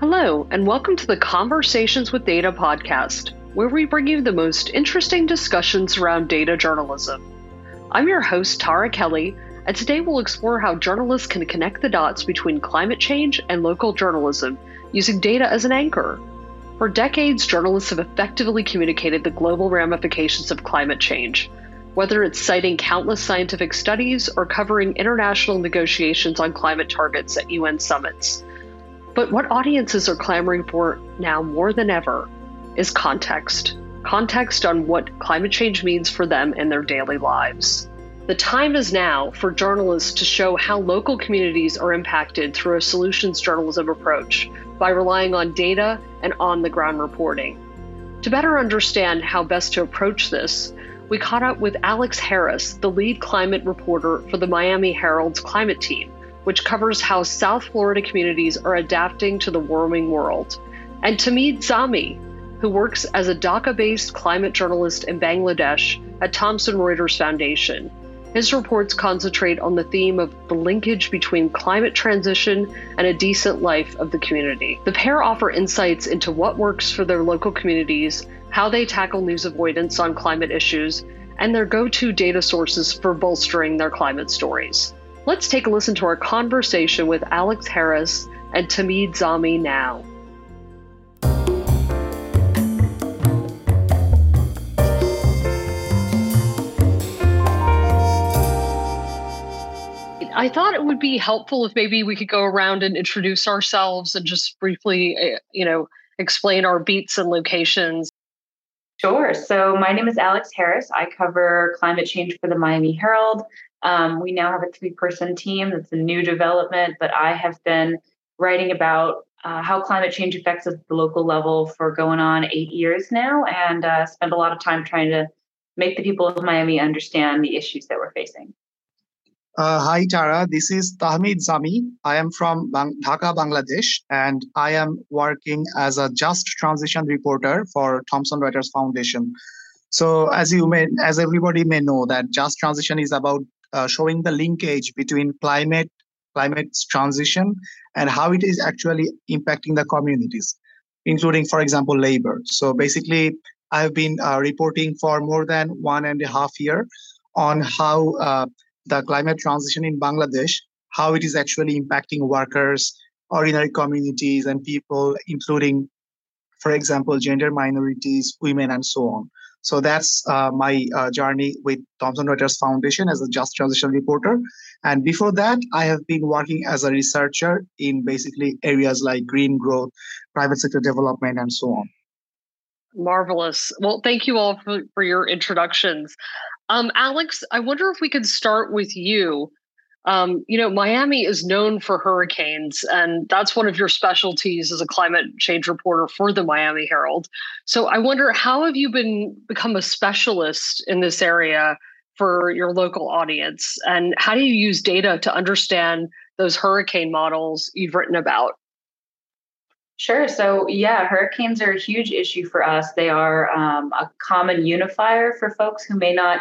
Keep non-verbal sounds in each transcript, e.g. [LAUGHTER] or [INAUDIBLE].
Hello, and welcome to the Conversations with Data podcast, where we bring you the most interesting discussions around data journalism. I'm your host, Tara Kelly, and today we'll explore how journalists can connect the dots between climate change and local journalism using data as an anchor. For decades, journalists have effectively communicated the global ramifications of climate change, whether it's citing countless scientific studies or covering international negotiations on climate targets at UN summits. But what audiences are clamoring for now more than ever is context context on what climate change means for them in their daily lives. The time is now for journalists to show how local communities are impacted through a solutions journalism approach by relying on data and on the ground reporting. To better understand how best to approach this, we caught up with Alex Harris, the lead climate reporter for the Miami Herald's climate team which covers how South Florida communities are adapting to the warming world, and Tahmid Zami, who works as a Dhaka based climate journalist in Bangladesh at Thomson Reuters Foundation. His reports concentrate on the theme of the linkage between climate transition and a decent life of the community. The pair offer insights into what works for their local communities, how they tackle news avoidance on climate issues, and their go to data sources for bolstering their climate stories. Let's take a listen to our conversation with Alex Harris and Tahmid Zami now. I thought it would be helpful if maybe we could go around and introduce ourselves and just briefly, eh, you know, explain our beats and locations. Sure. So my name is Alex Harris. I cover climate change for the Miami Herald. Um, we now have a three person team. That's a new development, but I have been writing about uh, how climate change affects us at the local level for going on eight years now and uh, spend a lot of time trying to make the people of Miami understand the issues that we're facing. Uh, hi, Tara. This is Tahmid Zami. I am from Bang- Dhaka, Bangladesh, and I am working as a just transition reporter for Thomson Reuters Foundation. So, as you may, as everybody may know, that just transition is about uh, showing the linkage between climate climate transition and how it is actually impacting the communities including for example labor. So basically i've been uh, reporting for more than one and a half year on how uh, the climate transition in bangladesh how it is actually impacting workers ordinary communities and people including for example gender minorities women and so on so that's uh, my uh, journey with Thomson Reuters Foundation as a just transition reporter. And before that, I have been working as a researcher in basically areas like green growth, private sector development, and so on. Marvelous. Well, thank you all for, for your introductions. Um, Alex, I wonder if we could start with you. Um, you know, Miami is known for hurricanes, and that's one of your specialties as a climate change reporter for the Miami Herald. So I wonder how have you been become a specialist in this area for your local audience, and how do you use data to understand those hurricane models you've written about? Sure. So, yeah, hurricanes are a huge issue for us. They are um, a common unifier for folks who may not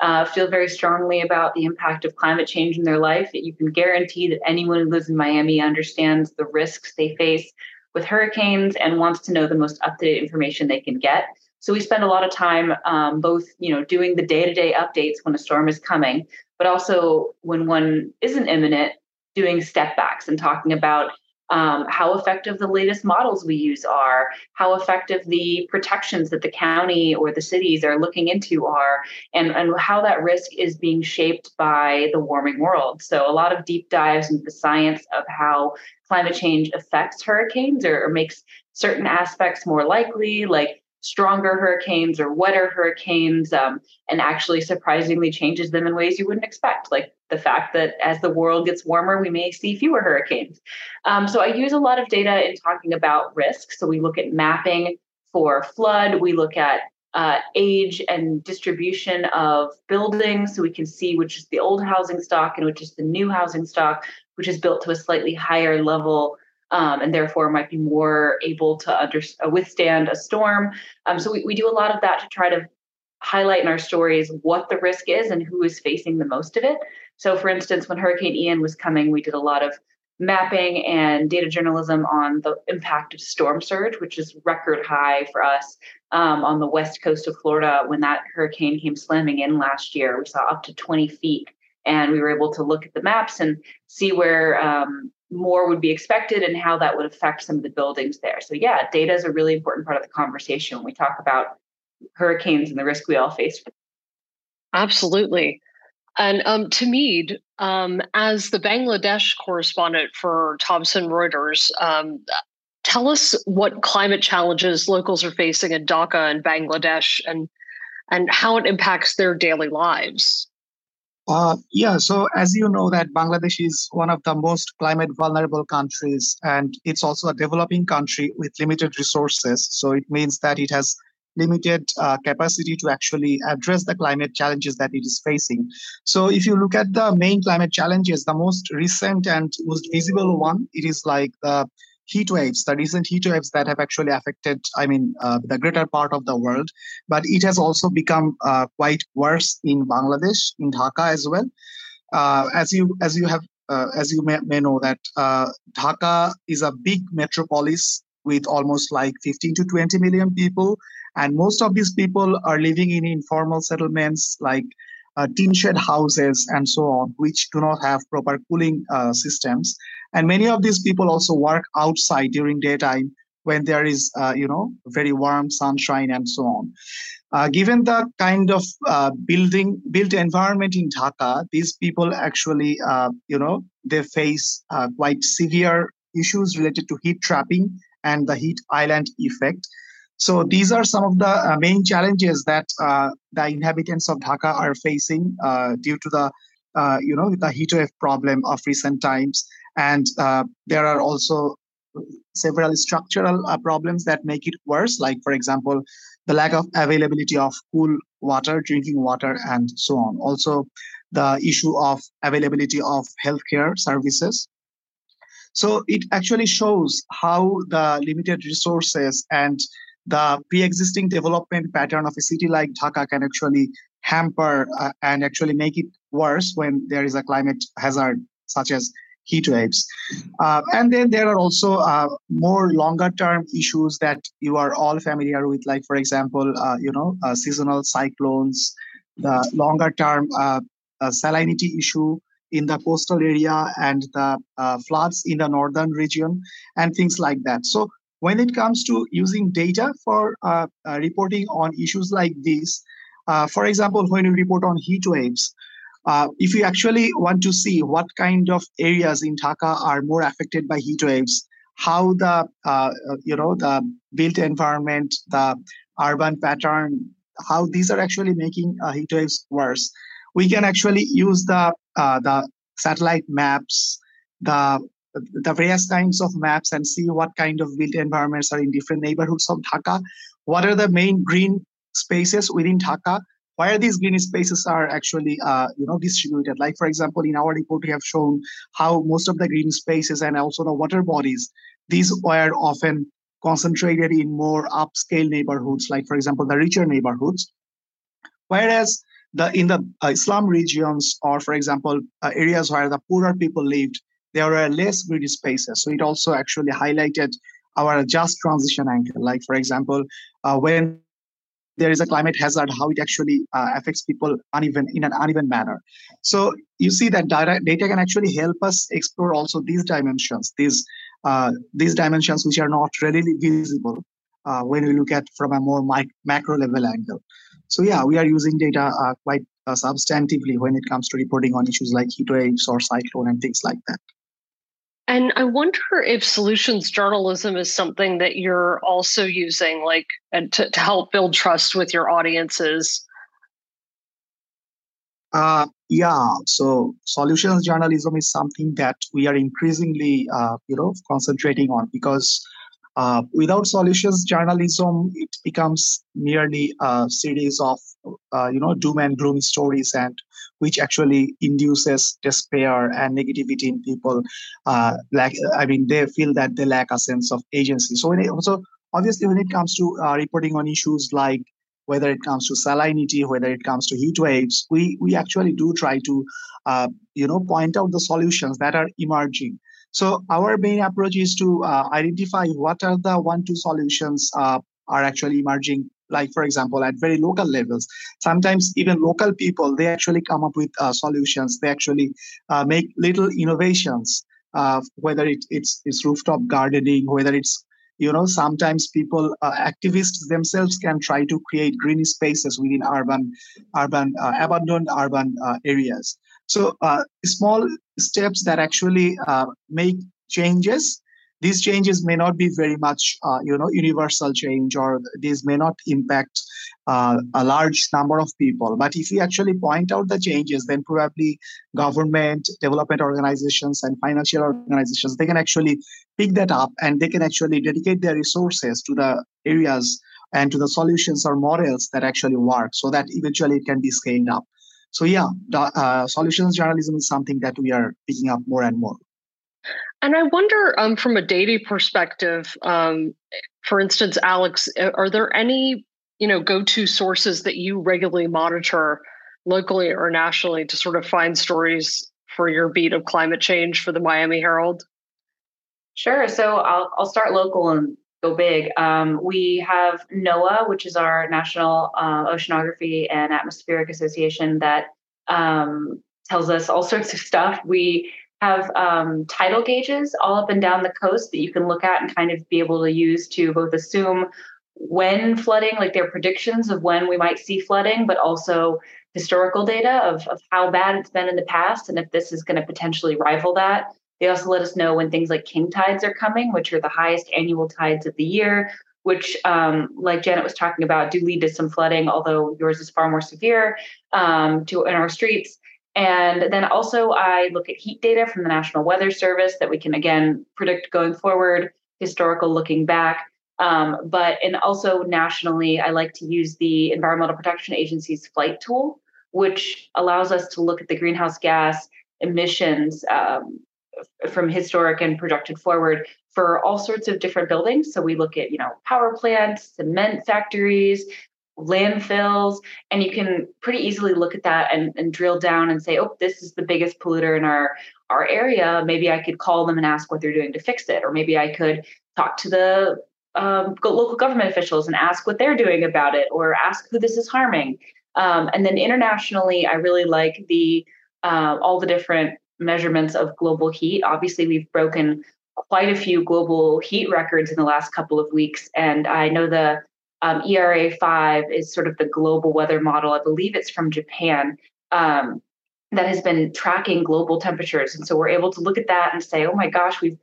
uh, feel very strongly about the impact of climate change in their life, that you can guarantee that anyone who lives in Miami understands the risks they face with hurricanes and wants to know the most up-to-date information they can get. So we spend a lot of time um, both, you know, doing the day-to-day updates when a storm is coming, but also when one isn't imminent, doing step backs and talking about um, how effective the latest models we use are, how effective the protections that the county or the cities are looking into are, and, and how that risk is being shaped by the warming world. So, a lot of deep dives into the science of how climate change affects hurricanes or, or makes certain aspects more likely, like stronger hurricanes or wetter hurricanes, um, and actually surprisingly changes them in ways you wouldn't expect, like the fact that as the world gets warmer, we may see fewer hurricanes. Um, so I use a lot of data in talking about risk. So we look at mapping for flood, we look at uh, age and distribution of buildings so we can see which is the old housing stock and which is the new housing stock, which is built to a slightly higher level um, and therefore might be more able to under, uh, withstand a storm. Um, so we, we do a lot of that to try to highlight in our stories what the risk is and who is facing the most of it. So, for instance, when Hurricane Ian was coming, we did a lot of mapping and data journalism on the impact of storm surge, which is record high for us um, on the west coast of Florida when that hurricane came slamming in last year. We saw up to 20 feet, and we were able to look at the maps and see where um, more would be expected and how that would affect some of the buildings there. So, yeah, data is a really important part of the conversation when we talk about hurricanes and the risk we all face. Absolutely. And um, Tahmid, um, as the Bangladesh correspondent for Thomson Reuters, um, tell us what climate challenges locals are facing in Dhaka and Bangladesh and, and how it impacts their daily lives. Uh, yeah, so as you know that Bangladesh is one of the most climate vulnerable countries and it's also a developing country with limited resources. So it means that it has limited uh, capacity to actually address the climate challenges that it is facing. So if you look at the main climate challenges, the most recent and most visible one, it is like the heat waves, the recent heat waves that have actually affected, I mean, uh, the greater part of the world. But it has also become uh, quite worse in Bangladesh, in Dhaka as well. Uh, as you as you have uh, as you may, may know that uh, Dhaka is a big metropolis with almost like 15 to 20 million people and most of these people are living in informal settlements like uh, tin shed houses and so on, which do not have proper cooling uh, systems. And many of these people also work outside during daytime when there is, uh, you know, very warm sunshine and so on. Uh, given the kind of uh, building built environment in Dhaka, these people actually, uh, you know, they face quite severe issues related to heat trapping and the heat island effect. So these are some of the uh, main challenges that uh, the inhabitants of Dhaka are facing uh, due to the, uh, you know, the heat wave problem of recent times. And uh, there are also several structural uh, problems that make it worse, like, for example, the lack of availability of cool water, drinking water, and so on. Also, the issue of availability of healthcare services. So it actually shows how the limited resources and the pre-existing development pattern of a city like Dhaka can actually hamper uh, and actually make it worse when there is a climate hazard such as heat waves. Uh, and then there are also uh, more longer term issues that you are all familiar with, like, for example, uh, you know, uh, seasonal cyclones, the longer term uh, salinity issue in the coastal area and the floods in the northern region and things like that. So when it comes to using data for uh, uh, reporting on issues like these, uh, for example, when you report on heat waves, uh, if you actually want to see what kind of areas in Dhaka are more affected by heat waves, how the uh, you know the built environment, the urban pattern, how these are actually making uh, heat waves worse, we can actually use the the satellite maps, the the various kinds of maps and see what kind of built environments are in different neighborhoods of Dhaka. What are the main green spaces within Dhaka? Where these green spaces are actually, uh, you know, distributed. Like for example, in our report, we have shown how most of the green spaces and also the water bodies, these were often concentrated in more upscale neighborhoods, like for example, the richer neighborhoods. Whereas the in the uh, slum regions, or for example, uh, areas where the poorer people lived, there were less green spaces. So it also actually highlighted our just transition angle. Like, for example, uh, when there is a climate hazard, how it actually uh, affects people uneven in an uneven manner. So you see that data, can actually help us explore also these dimensions, these uh, these dimensions which are not readily visible uh, when we look at from a more mic- macro level angle. So yeah, we are using data uh, quite uh, substantively when it comes to reporting on issues like heat waves or cyclone and things like that. And I wonder if solutions journalism is something that you're also using, like to, to help build trust with your audiences. Uh, yeah, so solutions journalism is something that we are increasingly, uh, you know, concentrating on because uh, without solutions journalism, it becomes merely a series of, uh, you know, doom and gloom stories and which actually induces despair and negativity in people. Uh, like, I mean, they feel that they lack a sense of agency. So, when it, also obviously, when it comes to uh, reporting on issues like whether it comes to salinity, whether it comes to heat waves, we we actually do try to, uh, you know, point out the solutions that are emerging. So our main approach is to uh, identify what are the one two solutions uh, are actually emerging. Like for example, at very local levels, sometimes even local people they actually come up with uh, solutions. They actually uh, make little innovations. Uh, whether it, it's it's rooftop gardening, whether it's you know sometimes people uh, activists themselves can try to create green spaces within urban urban uh, abandoned urban uh, areas so small steps that actually make changes these changes may not be very much uh, you know universal change or these may not impact uh, a large number of people. But if we actually point out the changes then probably government development organizations and financial organizations they can actually pick that up and they can actually dedicate their resources to the areas and to the solutions or models that actually work so that eventually it can be scaled up. So yeah uh, solutions journalism is something that we are picking up more and more and I wonder, um, from a data perspective, um, for instance, Alex, are there any you know go-to sources that you regularly monitor locally or nationally to sort of find stories for your beat of climate change for the Miami Herald? Sure. So I'll I'll start local and go big. Um, we have NOAA, which is our National uh, Oceanography and Atmospheric Association, that um, tells us all [LAUGHS] sorts of stuff. We have um, tidal gauges all up and down the coast that you can look at and kind of be able to use to both assume when flooding, like their predictions of when we might see flooding, but also historical data of, of how bad it's been in the past and if this is going to potentially rival that. They also let us know when things like king tides are coming, which are the highest annual tides of the year, which, um, like Janet was talking about, do lead to some flooding, although yours is far more severe um, to in our streets. And then also, I look at heat data from the National Weather Service that we can again predict going forward, historical looking back. Um, but and also nationally, I like to use the Environmental Protection Agency's flight tool, which allows us to look at the greenhouse gas emissions um, from historic and projected forward for all sorts of different buildings. So we look at, you know, power plants, cement factories, landfills, and you can pretty easily look at that and, and drill down and say, oh, this is the biggest polluter in our our area. Maybe I could call them and ask what they're doing to fix it, or maybe I could talk to the um, local government officials and ask what they're doing about it, or ask who this is harming. Um, and then internationally, I really like the uh, all the different measurements of global heat. Obviously, we've broken quite a few global heat records in the last couple of weeks, and I know the um, ERA 5 is sort of the global weather model. I believe it's from Japan um, that has been tracking global temperatures. And so we're able to look at that and say, oh my gosh, we've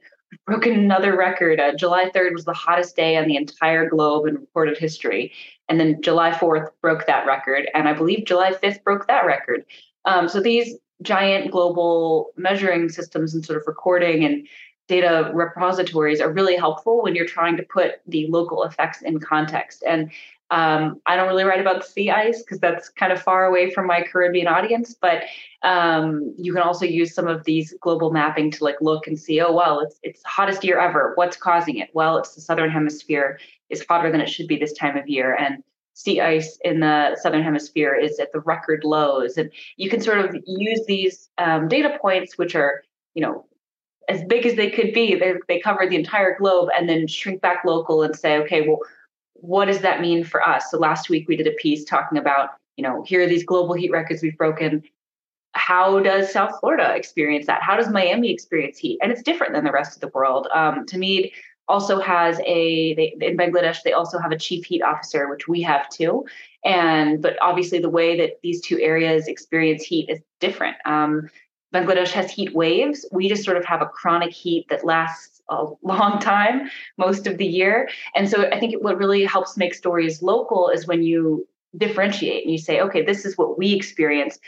broken another record. Uh, July 3rd was the hottest day on the entire globe in recorded history. And then July 4th broke that record. And I believe July 5th broke that record. Um, so these giant global measuring systems and sort of recording and data repositories are really helpful when you're trying to put the local effects in context. And um, I don't really write about sea ice because that's kind of far away from my Caribbean audience, but um, you can also use some of these global mapping to like look and see, oh well, it's it's hottest year ever. What's causing it? Well, it's the southern hemisphere is hotter than it should be this time of year, and sea ice in the southern hemisphere is at the record lows. And you can sort of use these um, data points, which are you know as big as they could be. They, they cover the entire globe and then shrink back local and say, okay, well, what does that mean for us? So last week we did a piece talking about, you know, here are these global heat records we've broken. How does South Florida experience that? How does Miami experience heat? And it's different than the rest of the world. Um, Tahmid also has a they, in Bangladesh they also have a chief heat officer, which we have too. And but obviously the way that these two areas experience heat is different. Um, Bangladesh has heat waves. We just sort of have a chronic heat that lasts a long [LAUGHS] time, most of the year. And so I think what really helps make stories local is when you differentiate and you say, okay, this is what we experience.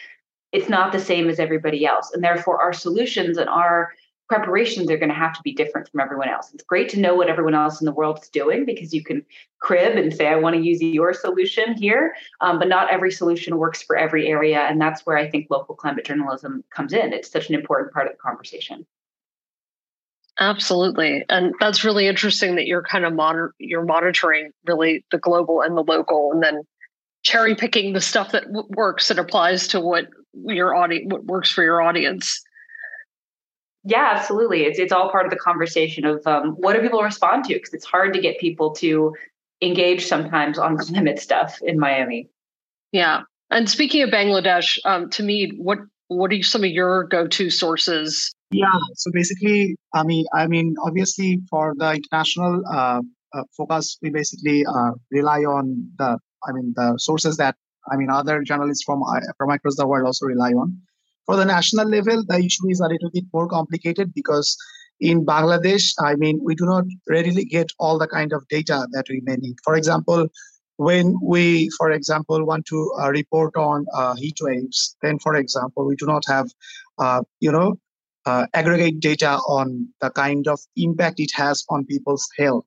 It's not the same as everybody else. And therefore, our solutions and our preparations are going to have to be different from everyone else. It's great to know what everyone else in the world is doing because you can crib and say, I want to use your solution here. Um, but not every solution works for every area. And that's where I think local climate journalism comes in. It's such an important part of the conversation. Absolutely. And that's really interesting that you're kind of monitor you're monitoring really the global and the local and then cherry picking the stuff that w- works and applies to what your audience what works for your audience. Yeah, absolutely. It's it's all part of the conversation of um, what do people respond to because it's hard to get people to engage sometimes on climate stuff in Miami. Yeah, and speaking of Bangladesh, um, me, what what are some of your go-to sources? Yeah, so basically, I mean, I mean, obviously, for the international uh, uh, focus, we basically uh, rely on the, I mean, the sources that I mean, other journalists from uh, from across the world also rely on. For the national level, the issue is a little bit more complicated because in Bangladesh, I mean, we do not readily get all the kind of data that we may need. For example, when we, for example, want to uh, report on uh, heat waves, then, for example, we do not have, uh, you know, uh, aggregate data on the kind of impact it has on people's health.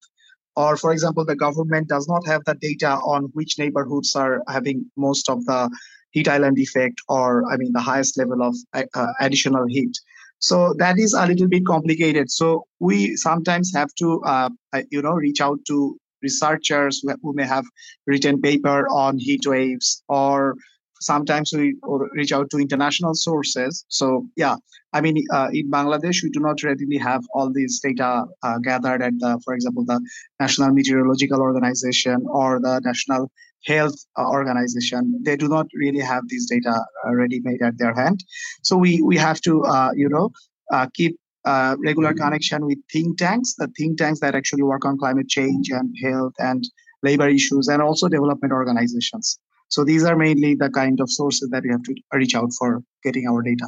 Or, for example, the government does not have the data on which neighborhoods are having most of the heat island effect or, I mean, the highest level of uh, additional heat. So that is a little bit complicated. So we sometimes have to, uh, you know, reach out to researchers who may have written paper on heat waves or sometimes we reach out to international sources so yeah i mean uh, in bangladesh we do not readily have all these data uh, gathered at the for example the national meteorological organization or the national health uh, organization they do not really have these data uh, ready made at their hand so we we have to uh, you know uh, keep uh, regular connection with think tanks, the think tanks that actually work on climate change and health and labor issues, and also development organizations. So these are mainly the kind of sources that we have to reach out for getting our data.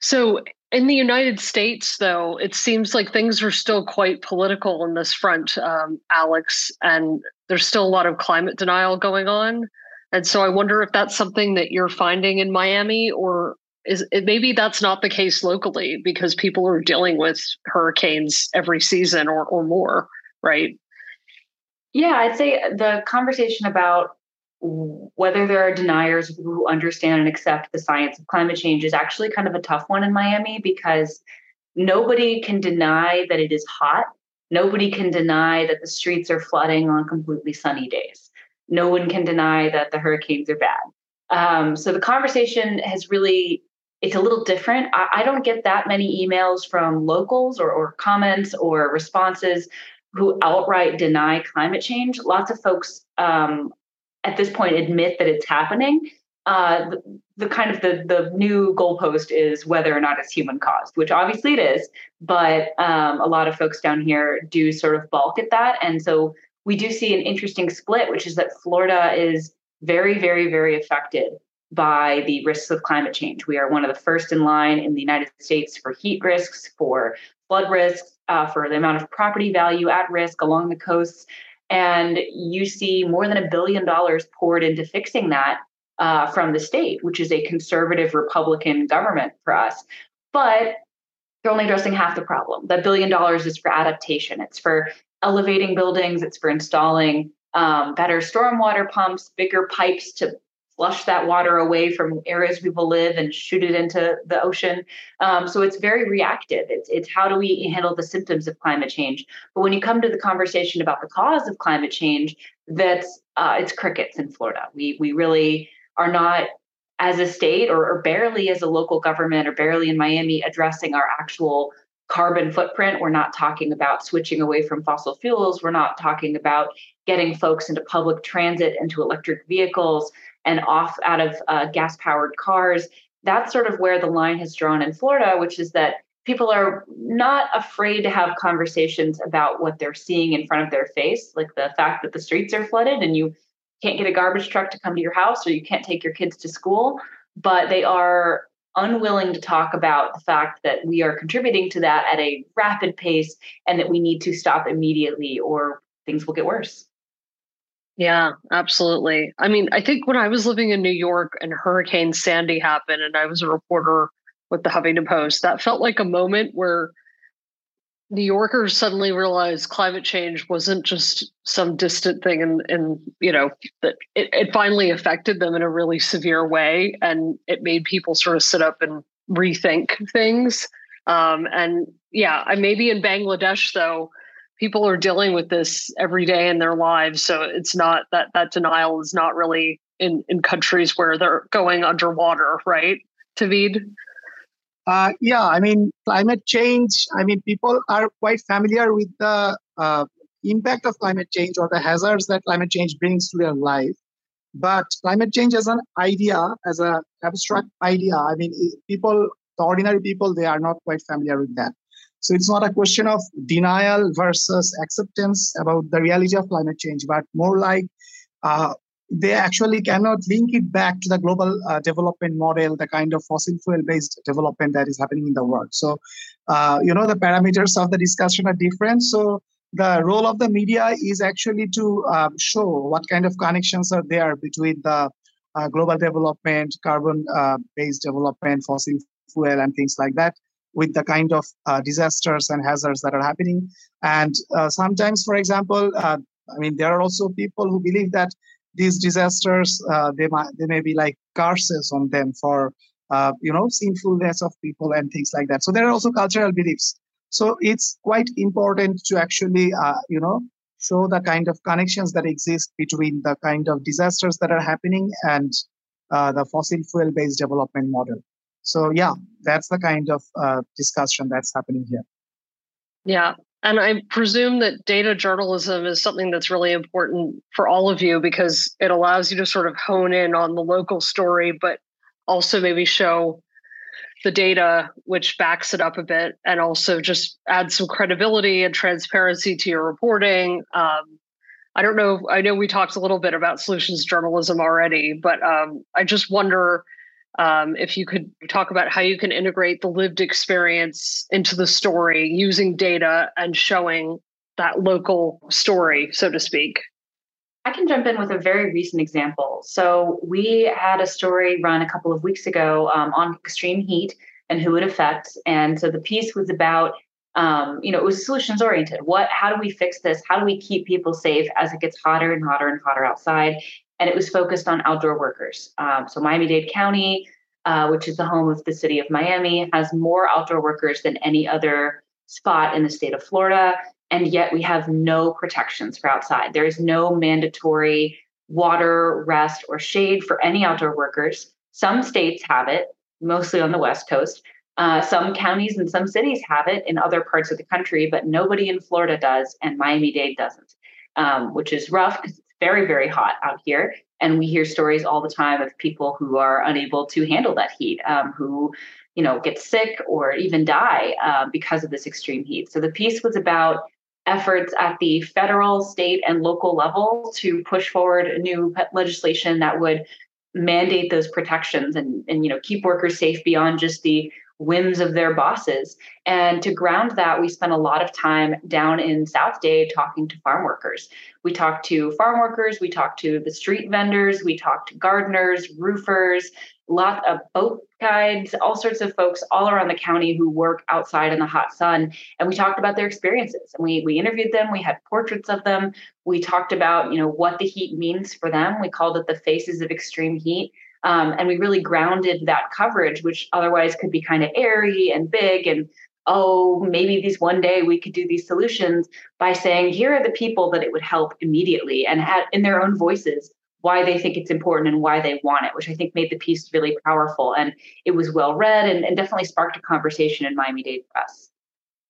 So in the United States, though, it seems like things are still quite political on this front, um, Alex, and there's still a lot of climate denial going on. And so I wonder if that's something that you're finding in Miami, or is it, maybe that's not the case locally because people are dealing with hurricanes every season or, or more, right? Yeah, I'd say the conversation about whether there are deniers who understand and accept the science of climate change is actually kind of a tough one in Miami because nobody can deny that it is hot. Nobody can deny that the streets are flooding on completely sunny days. No one can deny that the hurricanes are bad. Um, so the conversation has really it's a little different. I, I, don't get that many emails from locals or, or comments or responses who outright deny climate change. Lots of folks um, at this point admit that it's happening. Uh, the, kind of the the new goalpost is whether or not it's human caused, which obviously it is. But um, a lot of folks down here do sort of balk at that, and so we do see an interesting split, which is that Florida is very, very, very affected by the risks of climate change. We are one of the first in line in the United States for heat risks, for flood risks, uh, for the amount of property value at risk along the coasts. And you see more than a billion dollars poured into fixing that uh, from the state, which is a conservative Republican government for us. But they're only addressing half the problem. That billion dollars is for adaptation, it's for elevating buildings, it's for installing um, better stormwater pumps, bigger pipes to flush that water away from areas people live and shoot it into the ocean. Um, so it's very reactive. It's it's how do we handle the symptoms of climate change? But when you come to the conversation about the cause of climate change, that's uh, it's crickets in Florida. We we really are not as a state or, or barely as a local government or barely in Miami addressing our actual carbon footprint. We're not talking about switching away from fossil fuels. We're not talking about getting folks into public transit, into electric vehicles and off out of uh, gas powered cars. That's sort of where the line has drawn in Florida, which is that people are not afraid to have conversations about what they're seeing in front of their face, like the fact that the streets are flooded and you can't get a garbage truck to come to your house or you can't take your kids to school. But they are unwilling to talk about the fact that we are contributing to that at a rapid pace and that we need to stop immediately or things will get worse. Yeah, absolutely. I mean, I think when I was living in New York and Hurricane Sandy happened and I was a reporter with the Huffington Post, that felt like a moment where New Yorkers suddenly realized climate change wasn't just some distant thing and and you know that it, it finally affected them in a really severe way and it made people sort of sit up and rethink things. Um, and yeah, I maybe in Bangladesh though, people are dealing with this every day in their lives. So it's not that that denial is not really in in countries where they're going underwater, right? Tahmid? Uh, yeah, I mean, climate change, I mean, people are quite familiar with the uh, impact of climate change or the hazards that climate change brings to their life. But climate change as an idea, as an abstract idea, I mean, people, the ordinary people, they are not quite familiar with that. So it's not a question of denial versus acceptance about the reality of climate change, but more like uh, they actually cannot link it back to the global uh, development model, the kind of fossil fuel based development that is happening in the world. So, uh, you know, the parameters of the discussion are different. So, the role of the media is actually to uh, show what kind of connections are there between the uh, global development, carbon uh, based development, fossil fuel, and things like that with the kind of uh, disasters and hazards that are happening. And sometimes, for example, I mean, there are also people who believe that these disasters uh, they might they may be like curses on them for uh, you know sinfulness of people and things like that. So there are also cultural beliefs. So it's quite important to actually uh, you know show the kind of connections that exist between the kind of disasters that are happening and uh, the fossil fuel based development model. So yeah that's the kind of uh, discussion that's happening here. Yeah and I presume that data journalism is something that's really important for all of you because it allows you to sort of hone in on the local story, but also maybe show the data which backs it up a bit and also just add some credibility and transparency to your reporting. Um, I don't know. I know we talked a little bit about solutions journalism already, but um, I just wonder um, if you could talk about how you can integrate the lived experience into the story using data and showing that local story, so to speak. I can jump in with a very recent example. So, we had a story run a couple of weeks ago um, on extreme heat and who it affects. And so the piece was about, um, you know, it was solutions oriented. What, how do we fix this? How do we keep people safe as it gets hotter and hotter and hotter outside? And it was focused on outdoor workers. Um, so Miami Dade County, uh, which is the home of the city of Miami, has more outdoor workers than any other spot in the state of Florida. And yet we have no protections for outside. There is no mandatory water, rest, or shade for any outdoor workers. Some states have it, mostly on the West Coast. Uh, some counties and some cities have it in other parts of the country, but nobody in Florida does, and Miami Dade doesn't, um, which is rough because very, very hot out here. And we hear stories all the time of people who are unable to handle that heat, um, who, you know, get sick or even die uh, because of this extreme heat. So the piece was about efforts at the federal, state, and local level to push forward new legislation that would mandate those protections and, and you know keep workers safe beyond just the whims of their bosses. And to ground that, we spent a lot of time down in South Dade talking to farm workers. We talked to farm workers, we talked to the street vendors, we talked to gardeners, roofers, lot of boat guides, all sorts of folks all around the county who work outside in the hot sun. And we talked about their experiences. And we we interviewed them, we had portraits of them. We talked about, you know, what the heat means for them. We called it the faces of extreme heat. Um, and we really grounded that coverage, which otherwise could be kind of airy and big and oh, maybe these one day we could do these solutions by saying, here are the people that it would help immediately and had in their own voices why they think it's important and why they want it, which I think made the piece really powerful. And it was well read and, and definitely sparked a conversation in Miami Dade Press.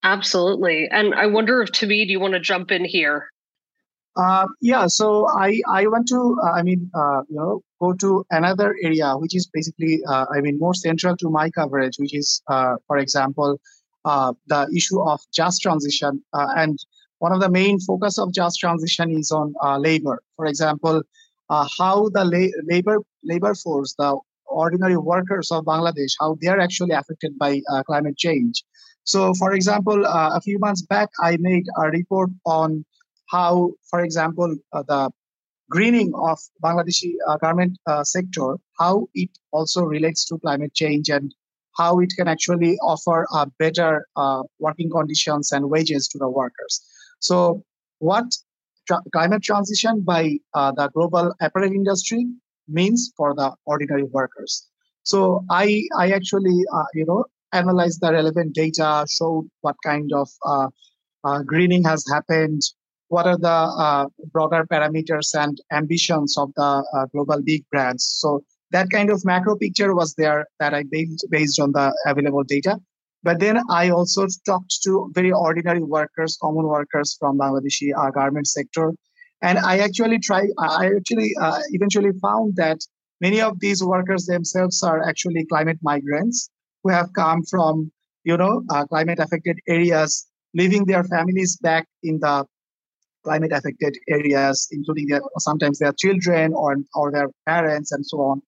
Absolutely. And I wonder if Tahmid, you want to jump in here? Uh, yeah, so I I want to uh, I mean uh, you know go to another area which is basically uh, I mean more central to my coverage, which is uh, for example uh, the issue of just transition and one of the main focus of just transition is on labor. For example, how the la- labor labor force, the ordinary workers of Bangladesh, how they are actually affected by climate change. So, for example, a few months back, I made a report on how, for example, uh, the greening of Bangladeshi uh, garment uh, sector, how it also relates to climate change and how it can actually offer uh, better uh, working conditions and wages to the workers. So, what tra- climate transition by uh, the global apparel industry means for the ordinary workers. So, I I actually you know analyzed the relevant data, showed what kind of greening has happened, what are the uh, broader parameters and ambitions of the uh, global big brands. So that kind of macro picture was there that I based based on the available data. But then I also talked to very ordinary workers, common workers from Bangladeshi uh, garment sector, and I actually try. I actually uh, eventually found that many of these workers themselves are actually climate migrants who have come from you know uh, climate affected areas, leaving their families back in the climate affected areas, including their sometimes their children or or their parents and so on.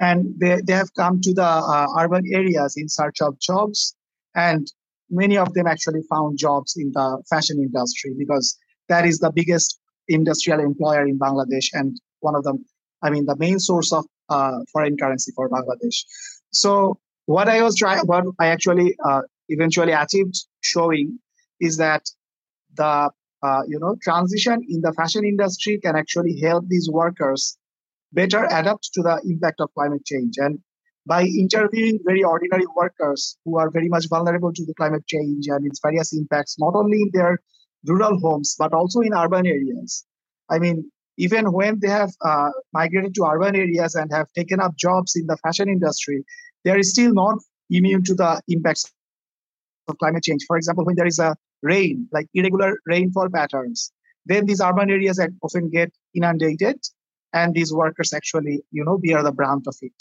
And they, they have come to the uh, urban areas in search of jobs and many of them actually found jobs in the fashion industry because that is the biggest industrial employer in Bangladesh and one of them, I mean, the main source of uh, foreign currency for Bangladesh. So what I was trying, what I actually uh, eventually achieved showing is that the uh, you know transition in the fashion industry can actually help these workers better adapt to the impact of climate change and by interviewing very ordinary workers who are very much vulnerable to the climate change and its various impacts, not only in their rural homes, but also in urban areas. I mean, even when they have uh, migrated to urban areas and have taken up jobs in the fashion industry, they are still not immune to the impacts of climate change. For example, when there is a rain, like irregular rainfall patterns, then these urban areas often get inundated and these workers actually, you know, bear the brunt of it.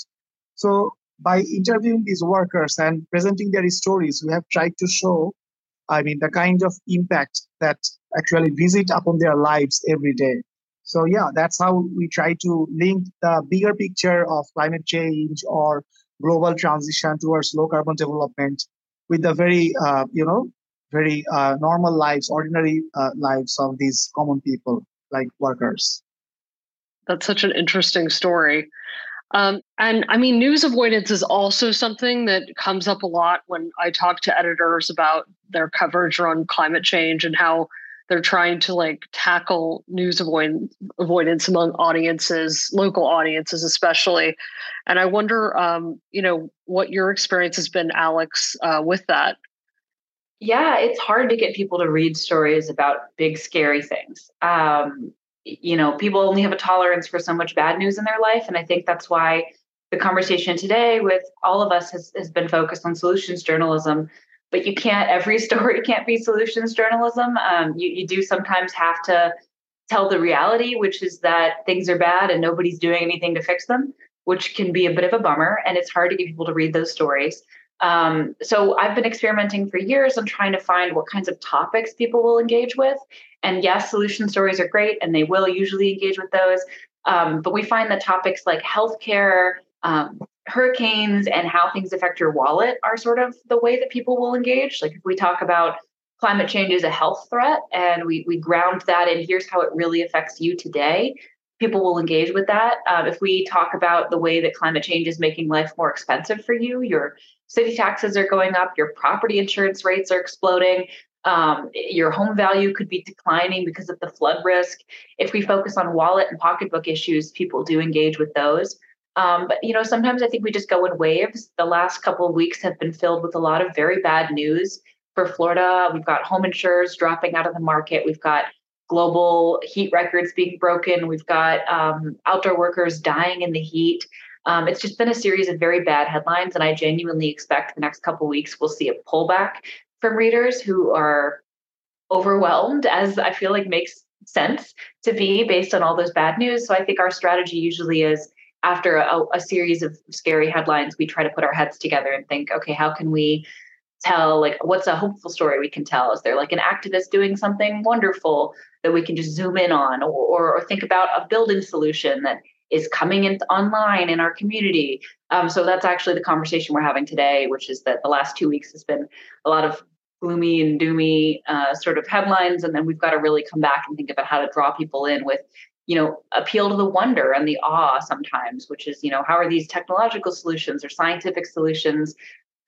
So by interviewing these workers and presenting their stories, we have tried to show, I mean, the kind of impact that actually visit upon their lives every day. So yeah, that's how we try to link the bigger picture of climate change or global transition towards low carbon development with the very, uh, you know, very uh, normal lives, ordinary uh, lives of these common people like workers. That's such an interesting story. Um, and I mean, news avoidance is also something that comes up a lot when I talk to editors about their coverage around climate change and how they're trying to like tackle news avoidance, avoidance among audiences, local audiences especially. And I wonder, um, you know, what your experience has been, Alex, uh, with that. Yeah, it's hard to get people to read stories about big, scary things. Um, you know, people only have a tolerance for so much bad news in their life. And I think that's why the conversation today with all of us has, has been focused on solutions journalism. But you can't, every [LAUGHS] story can't be solutions journalism. Um, you, you do sometimes have to tell the reality, which is that things are bad and nobody's doing anything to fix them, which can be a bit of a bummer. And it's hard to get people to read those stories. Um, so I've been experimenting for years on trying to find what kinds of topics people will engage with. And yes, solution stories are great, and they will usually engage with those. Um, but we find that topics like healthcare, um, hurricanes, and how things affect your wallet are sort of the way that people will engage. Like if we talk about climate change is a health threat, and we we ground that in here's how it really affects you today. People will engage with that. Um, if we talk about the way that climate change is making life more expensive for you, your city taxes are going up, your property insurance rates are exploding, um, your home value could be declining because of the flood risk. If we focus on wallet and pocketbook issues, people do engage with those. Um, but you know, sometimes I think we just go in waves. The last couple of weeks have been filled with a lot of very bad news for Florida. We've got home insurers dropping out of the market. We've got global heat records being broken. We've got um, outdoor workers dying in the heat. Um, it's just been a series of very bad headlines, and I genuinely expect the next couple weeks we'll see a pullback from readers who are overwhelmed, as I feel like makes sense to be based on all those bad news. So I think our strategy usually is after a, a, series of scary headlines, we try to put our heads together and think, okay, how can we tell, like, what's a hopeful story we can tell? Is there like an activist doing something wonderful that we can just zoom in on, or, or, or think about a building solution that is coming in online in our community? Um, so that's actually the conversation we're having today, which is that the last two weeks has been a lot of gloomy and doomy uh, sort of headlines and then we've got to really come back and think about how to draw people in with you know appeal to the wonder and the awe sometimes which is you know how are these technological solutions or scientific solutions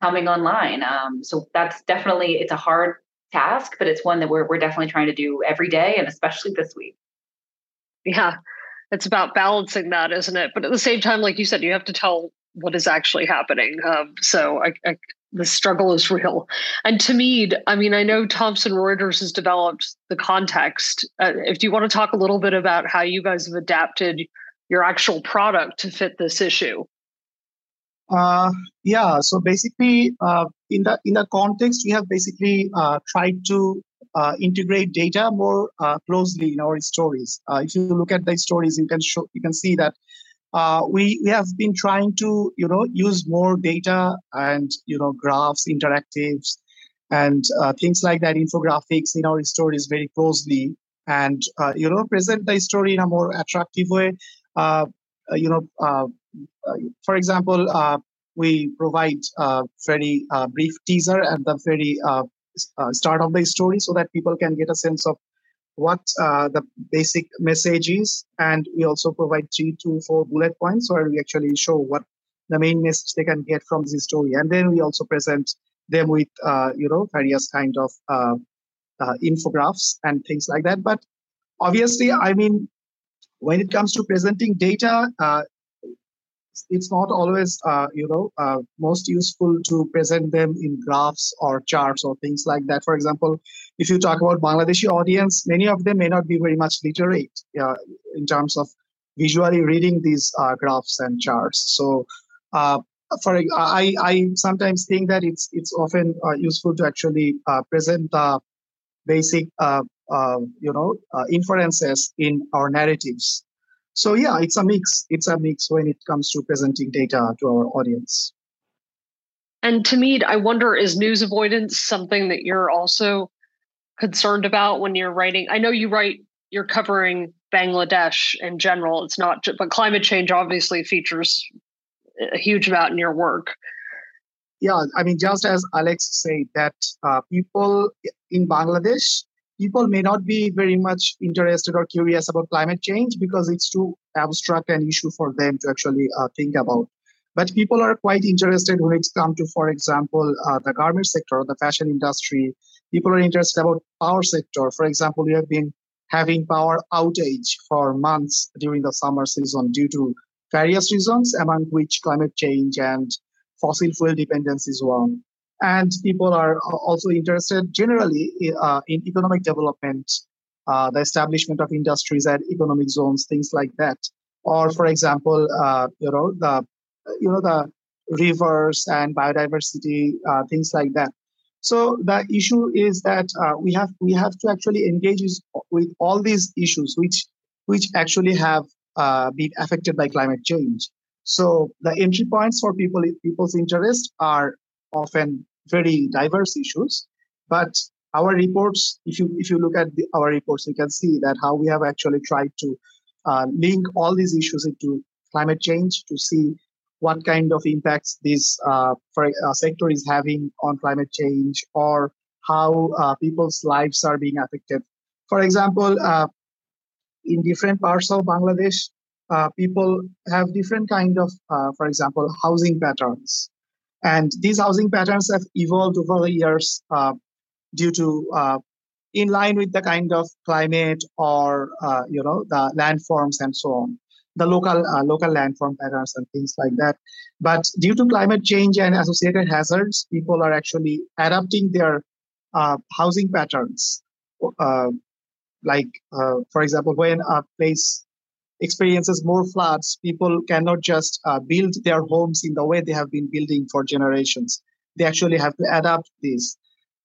coming online? Um, so that's definitely it's a hard task but it's one that we're, we're definitely trying to do every day and especially this week. Yeah it's about balancing that isn't it? But at the same time like you said you have to tell what is actually happening. Um, so I, I the struggle is real. And to me, I mean, I know Thomson Reuters has developed the context. Uh, if you want to talk a little bit about how you guys have adapted your actual product to fit this issue. Uh, yeah. So basically, uh, in the in the context, we have basically uh, tried to uh, integrate data more uh, closely in our stories. If you look at the stories, you can show you can see that Uh, we we have been trying to you know use more data and you know graphs, interactives, and uh, things like that, infographics in our stories very closely, and uh, you know present the story in a more attractive way. you know uh, for example, uh, we provide a very uh, brief teaser at the very start of the story so that people can get a sense of what uh, the basic message is and we also provide three to four bullet points where we actually show what the main message they can get from this story. And then we also present them with uh, you know various kind of uh, infographics and things like that. But obviously i mean when it comes to presenting data it's not always uh, you know uh, most useful to present them in graphs or charts or things like that. For example if you talk about bangladeshi audience many of them may not be very much literate uh, in terms of visually reading these uh, graphs and charts. So uh, for I, I sometimes think that it's it's often uh, useful to actually present the basic you know inferences in our narratives so yeah, it's a mix. It's a mix when it comes to presenting data to our audience. And Tahmid, I wonder, is news avoidance something that you're also concerned about when you're writing? I know you write, you're covering Bangladesh in general. It's not, but climate change obviously features a huge amount in your work. Yeah, I mean, just as Alex said, that uh, people in Bangladesh people may not be very much interested or curious about climate change because it's too abstract an issue for them to actually uh, think about. But people are quite interested when it's come to, for example, uh, the garment sector, or the fashion industry. People are interested about power sector. For example, we have been having power outage for months during the summer season due to various reasons, among which climate change and fossil fuel dependence is one and people are also interested generally uh, in economic development, uh, the establishment of industries and economic zones, things like that. Or, for example, uh, you know the you know the rivers and biodiversity, uh, things like that. So the issue is that uh, we have we have to actually engage with all these issues, which which actually have uh, been affected by climate change. So the entry points for people people's interest are often very diverse issues. But our reports, if you if you look at the, our reports, you can see that how we have actually tried to uh, link all these issues into climate change to see what kind of impacts this uh, uh, sector is having on climate change or how uh, people's lives are being affected. For example, uh, in different parts of Bangladesh, uh, people have different kind of, for example, housing patterns. And these housing patterns have evolved over the years uh, due to uh, in line with the kind of climate or uh, you know the landforms and so on the local uh, local landform patterns and things like that. But due to climate change and associated hazards people are actually adapting their uh, housing patterns. Uh, like for example when a place experiences more floods, people cannot just uh, build their homes in the way they have been building for generations. They actually have to adapt this.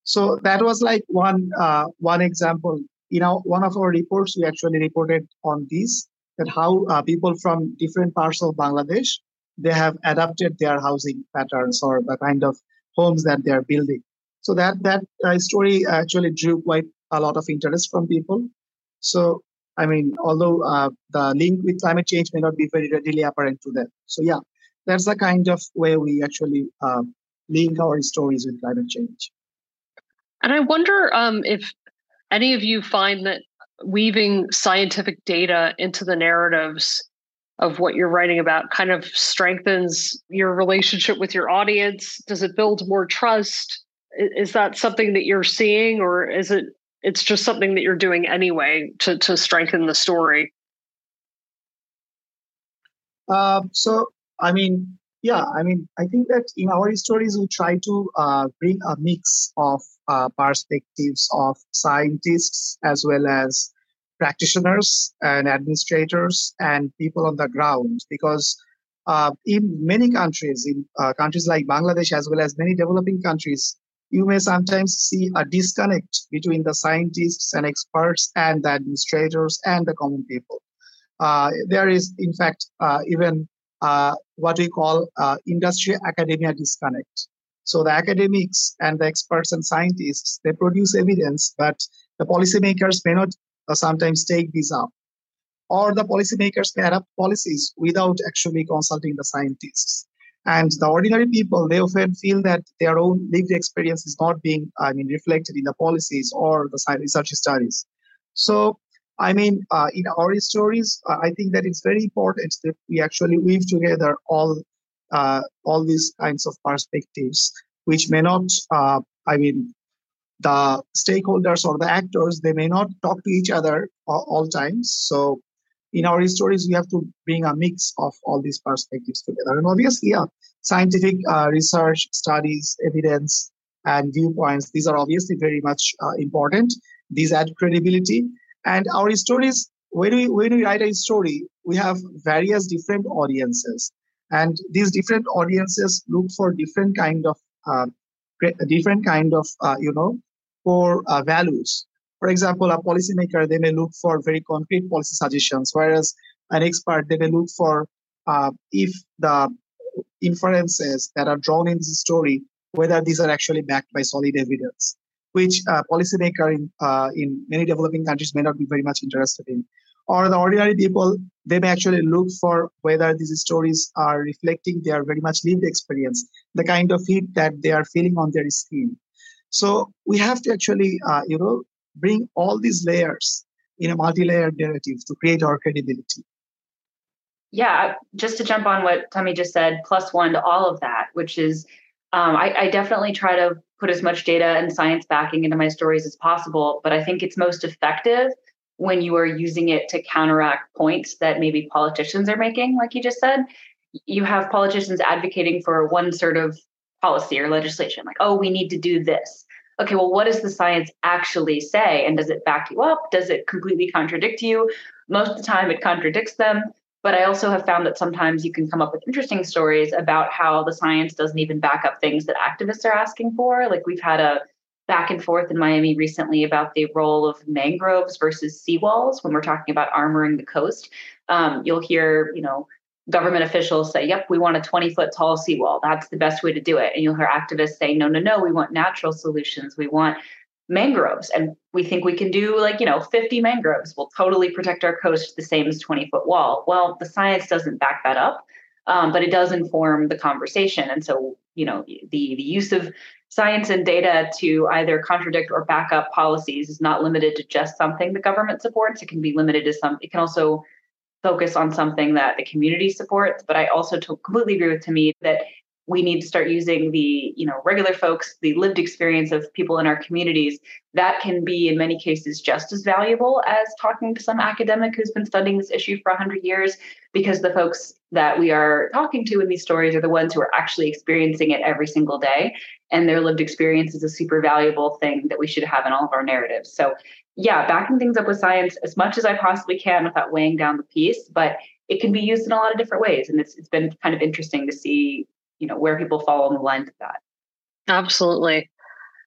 So that was like one uh, one example. You know, one of our reports we actually reported on this that how uh, people from different parts of Bangladesh they have adapted their housing patterns or the kind of homes that they are building. So that that uh, story actually drew quite a lot of interest from people. So I mean, although uh, the link with climate change may not be very readily apparent to them. So yeah, that's the kind of way we actually uh, link our stories with climate change. And I wonder um, if any of you find that weaving scientific data into the narratives of what you're writing about kind of strengthens your relationship with your audience? Does it build more trust? Is that something that you're seeing, or is it it's just something that you're doing anyway to to strengthen the story. Uh, so i mean yeah i mean i think that in our stories we try to uh, bring a mix of uh, perspectives of scientists as well as practitioners and administrators and people on the ground because uh, in many countries, in uh, countries like Bangladesh as well as many developing countries, you may sometimes see a disconnect between the scientists and experts and the administrators and the common people. Uh, there is, in fact, uh, even uh, what we call uh, industry academia disconnect. So the academics and the experts and scientists they produce evidence, but the policymakers may not uh, sometimes take these up, or the policymakers may adopt policies without actually consulting the scientists. And the ordinary people, they often feel that their own lived experience is not being, I mean, reflected in the policies or the research studies. So I mean, uh, in our stories, uh, I think that it's very important that we actually weave together all uh, all these kinds of perspectives, which may not, uh, I mean, the stakeholders or the actors, they may not talk to each other all, all times. So in our stories, we have to bring a mix of all these perspectives together. And obviously, yeah, scientific uh, research, studies, evidence, and viewpoints, these are obviously very much uh, important. These add credibility and our stories, when we when we write a story, we have various different audiences, and these different audiences look for different kind of uh, different kind of uh, you know core uh, values. For example, a policymaker they may look for very concrete policy suggestions, whereas an expert they may look for uh, if the inferences that are drawn in this story whether these are actually backed by solid evidence which uh, policymaker in, uh, in many developing countries may not be very much interested in. Or the ordinary people, they may actually look for whether these stories are reflecting their very much lived experience, the kind of heat that they are feeling on their skin. So we have to actually, uh, you know, bring all these layers in a multi-layered narrative to create our credibility. Yeah, just to jump on what Tommy just said, plus one to all of that, which is um, I, I, definitely try to put as much data and science backing into my stories as possible, but I think it's most effective when you are using it to counteract points that maybe politicians are making, like you just said. You have politicians advocating for one sort of policy or legislation, like, oh, we need to do this. Okay, well, what does the science actually say? And does it back you up? Does it completely contradict you? Most of the time, it contradicts them. But I also have found that sometimes you can come up with interesting stories about how the science doesn't even back up things that activists are asking for. Like we've had a back and forth in Miami recently about the role of mangroves versus seawalls when we're talking about armoring the coast. Um, you'll hear, you know, government officials say, yep, we want a 20 foot tall seawall. That's the best way to do it. And you'll hear activists say, no, no, no, we want natural solutions. We want mangroves and we think we can do like you know 50 mangroves will totally protect our coast the same as 20 foot wall well the science doesn't back that up um, but it does inform the conversation and so you know the the use of science and data to either contradict or back up policies is not limited to just something the government supports it can be limited to some it can also focus on something that the community supports but i also completely agree with Tahmid that we need to start using the you know regular folks the lived experience of people in our communities. That can be in many cases just as valuable as talking to some academic who's been studying this issue for 100 years because the folks that we are talking to in these stories are the ones who are actually experiencing it every single day and their lived experience is a super valuable thing that we should have in all of our narratives. So yeah backing things up with science as much as i possibly can without weighing down the piece but it can be used in a lot of different ways and it's, it's been kind of interesting to see you know where people fall on the lines of that. Absolutely.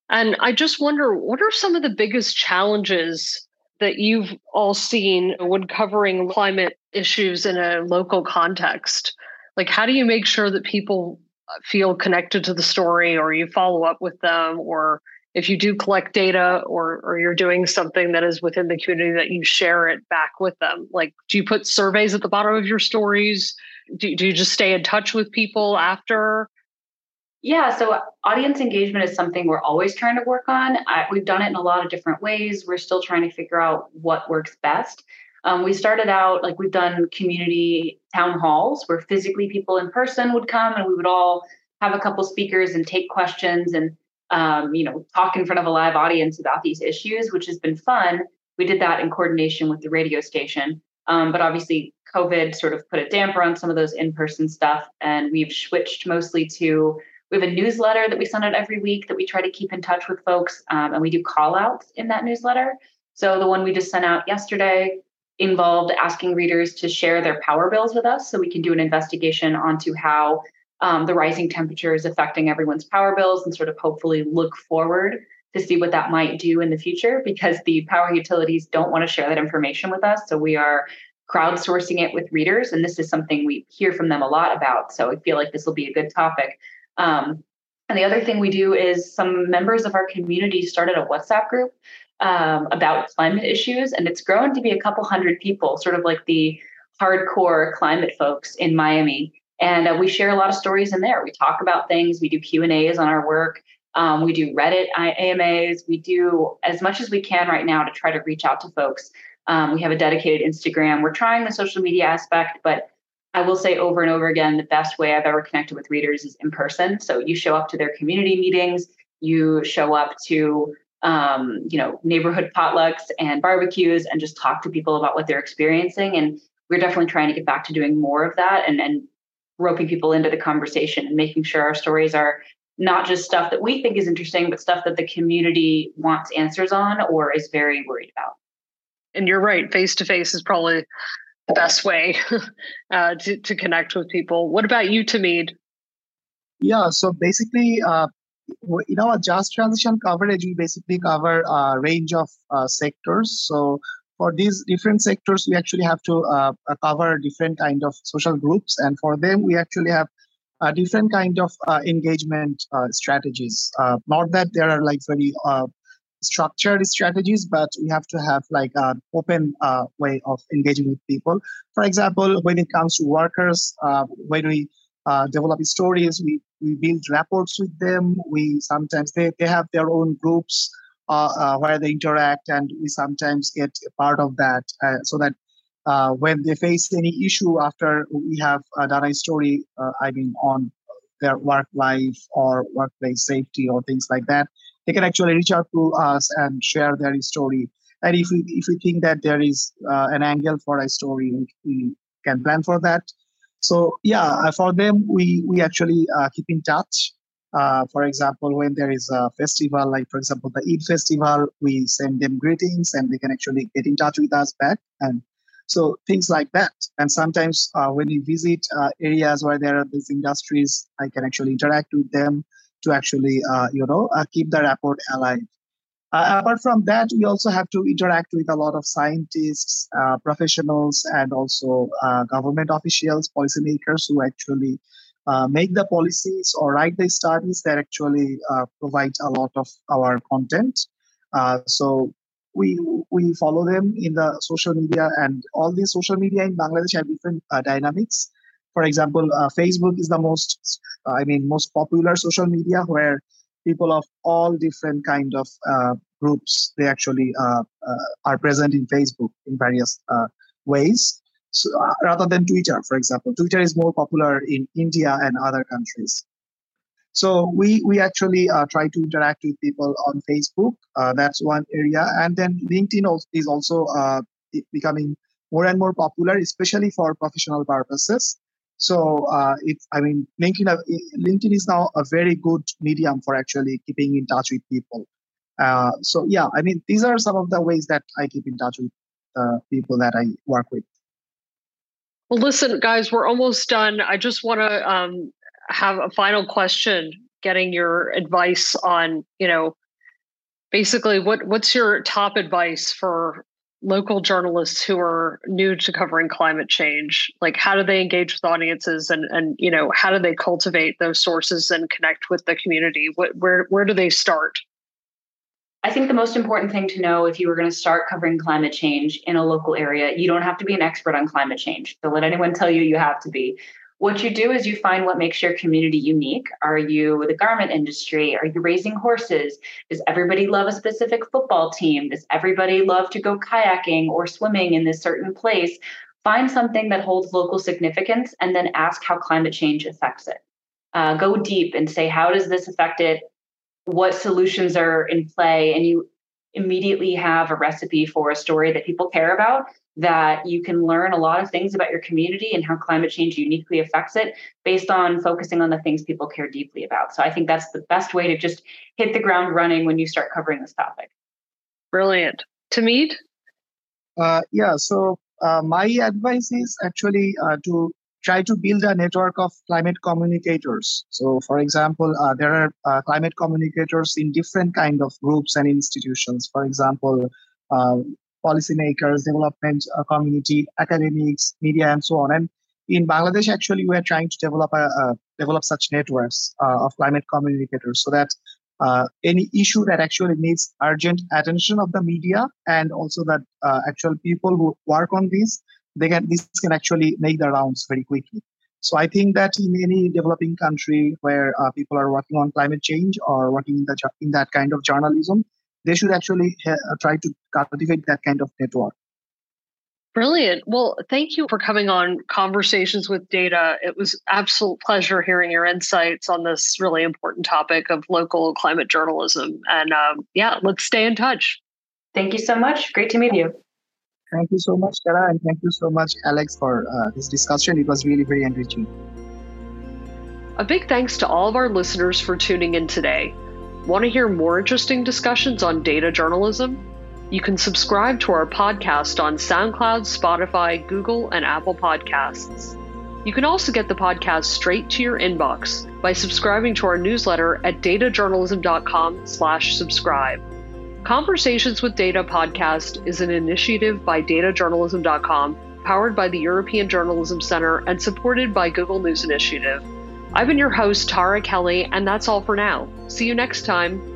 And i just wonder what are some of the biggest challenges that you've all seen when covering climate issues in a local context? Like how do you make sure that people feel connected to the story or you follow up with them or if you do collect data or or you're doing something that is within the community that you share it back with them. Like do you put surveys at the bottom of your stories? Do, do you just stay in touch with people after? Yeah so audience engagement is something we're always trying to work on. I, we've done it in a lot of different ways. We're still trying to figure out what works best. Um, we started out like we've done community town halls where physically people in person would come and we would all have a couple speakers and take questions and um, you know talk in front of a live audience about these issues which has been fun we did that in coordination with the radio station um, but obviously, COVID sort of put a damper on some of those in person stuff. And we've switched mostly to we have a newsletter that we send out every week that we try to keep in touch with folks. Um, and we do call outs in that newsletter. So the one we just sent out yesterday involved asking readers to share their power bills with us so we can do an investigation onto how um, the rising temperature is affecting everyone's power bills and sort of hopefully look forward to see what that might do in the future because the power utilities don't want to share that information with us. So we are crowdsourcing it with readers. And this is something we hear from them a lot about. So I feel like this will be a good topic. Um, and the other thing we do is some members of our community started a WhatsApp group um, about climate issues, and it's grown to be a couple hundred people, sort of like the hardcore climate folks in Miami. And uh, we share a lot of stories in there. We talk about things. We do Q and A's on our work. Um, we do Reddit AMAs. We do as much as we can right now to try to reach out to folks. Um, we have a dedicated Instagram. We're trying the social media aspect, but I will say over and over again, the best way I've ever connected with readers is in person. So you show up to their community meetings, you show up to um, you know neighborhood potlucks and barbecues, and just talk to people about what they're experiencing. And we're definitely trying to get back to doing more of that and and roping people into the conversation and making sure our stories are not just stuff that we think is interesting, but stuff that the community wants answers on or is very worried about. And you're right, face to face is probably the best way [LAUGHS] uh, to, to connect with people. What about you, Tahmid? Yeah, so basically, uh, in our just transition coverage, we basically cover a range of uh, sectors. So for these different sectors, we actually have to uh, cover different kind of social groups, and for them, we actually have uh, different kind of uh, engagement uh, strategies. Uh, not that there are like very uh, structured strategies, but we have to have like an open uh, way of engaging with people. For example, when it comes to workers, when we develop stories, we, we build reports with them. We sometimes they, they have their own groups where they interact, and we sometimes get a part of that so that uh, when they face any issue after we have uh, done a story, uh, I mean, on their work life or workplace safety or things like that, they can actually reach out to us and share their story. And if we if we think that there is uh, an angle for a story, we, we, can plan for that. So yeah, uh, for them, we we actually uh, keep in touch. For example, when there is a festival, like for example the Eid festival, we send them greetings and they can actually get in touch with us back and so things like that. And sometimes uh, when you visit uh, areas where there are these industries, I can actually interact with them to actually, uh, you know, uh, keep the rapport alive. Uh, apart from that, we also have to interact with a lot of scientists, uh, professionals, and also government officials, policymakers who actually make the policies or write the studies that actually provide a lot of our content. so we we follow them in the social media and all these social media in bangladesh have different uh, dynamics for example uh, facebook is the most uh, i mean most popular social media where people of all different kind of uh, groups they actually uh, uh, are present in facebook in various ways so, rather than twitter for example twitter is more popular in india and other countries so we we actually uh, try to interact with people on Facebook. Uh, that's one area, and then LinkedIn is also uh, becoming more and more popular, especially for professional purposes. So uh, it's I mean LinkedIn uh, LinkedIn is now a very good medium for actually keeping in touch with people. Uh, so yeah, I mean these are some of the ways that I keep in touch with people that I work with. Well, listen, guys, we're almost done. I just want to um, have a final question getting your advice on you know basically what what's your top advice for local journalists who are new to covering climate change? Like how do they engage with audiences and and you know how do they cultivate those sources and connect with the community? What where where do they start I think the most important thing to know if you were going to start covering climate change in a local area, you don't have to be an expert on climate change. Don't let anyone tell you you have to be. What you do is you find what makes your community unique. Are you the garment industry? Are you raising horses? Does everybody love a specific football team? Does everybody love to go kayaking or swimming in this certain place? Find something that holds local significance and then ask how climate change affects it. Uh, go deep and say, how does this affect it? What solutions are in play? And you immediately have a recipe for a story that people care about that you can learn a lot of things about your community and how climate change uniquely affects it based on focusing on the things people care deeply about. So I think that's the best way to just hit the ground running when you start covering this topic. Brilliant. Tahmid? Uh, yeah, so uh, my advice is actually uh, to try to build a network of climate communicators. So, for example, uh, there are uh, climate communicators in different kind of groups and institutions. For example, uh, policymakers, development uh, community, academics, media, and so on. And in Bangladesh, actually, we are trying to develop a, develop such networks uh, of climate communicators so that uh, any issue that actually needs urgent attention of the media and also that actual people who work on this they can this can actually make the rounds very quickly. So I think that in any developing country where uh, people are working on climate change or working in, the, in that kind of journalism, they should actually ha- uh, try to cultivate that kind of network. Brilliant. Well, thank you for coming on Conversations with Data. It was absolute pleasure hearing your insights on this really important topic of local climate journalism. And um, yeah, let's stay in touch. Thank you so much. Great to meet you. Thank you so much, Tara, and thank you so much, Alex, for uh, this discussion. It was really very enriching. A big thanks to all of our listeners for tuning in today. Want to hear more interesting discussions on data journalism? You can subscribe to our podcast on SoundCloud, Spotify, Google, and Apple Podcasts. You can also get the podcast straight to your inbox by subscribing to our newsletter at datajournalism.com/subscribe. Conversations with Data podcast is an initiative by datajournalism.com, powered by the European Journalism Center and supported by Google News Initiative. I've been your host, Tara Kelly, and that's all for now. See you next time.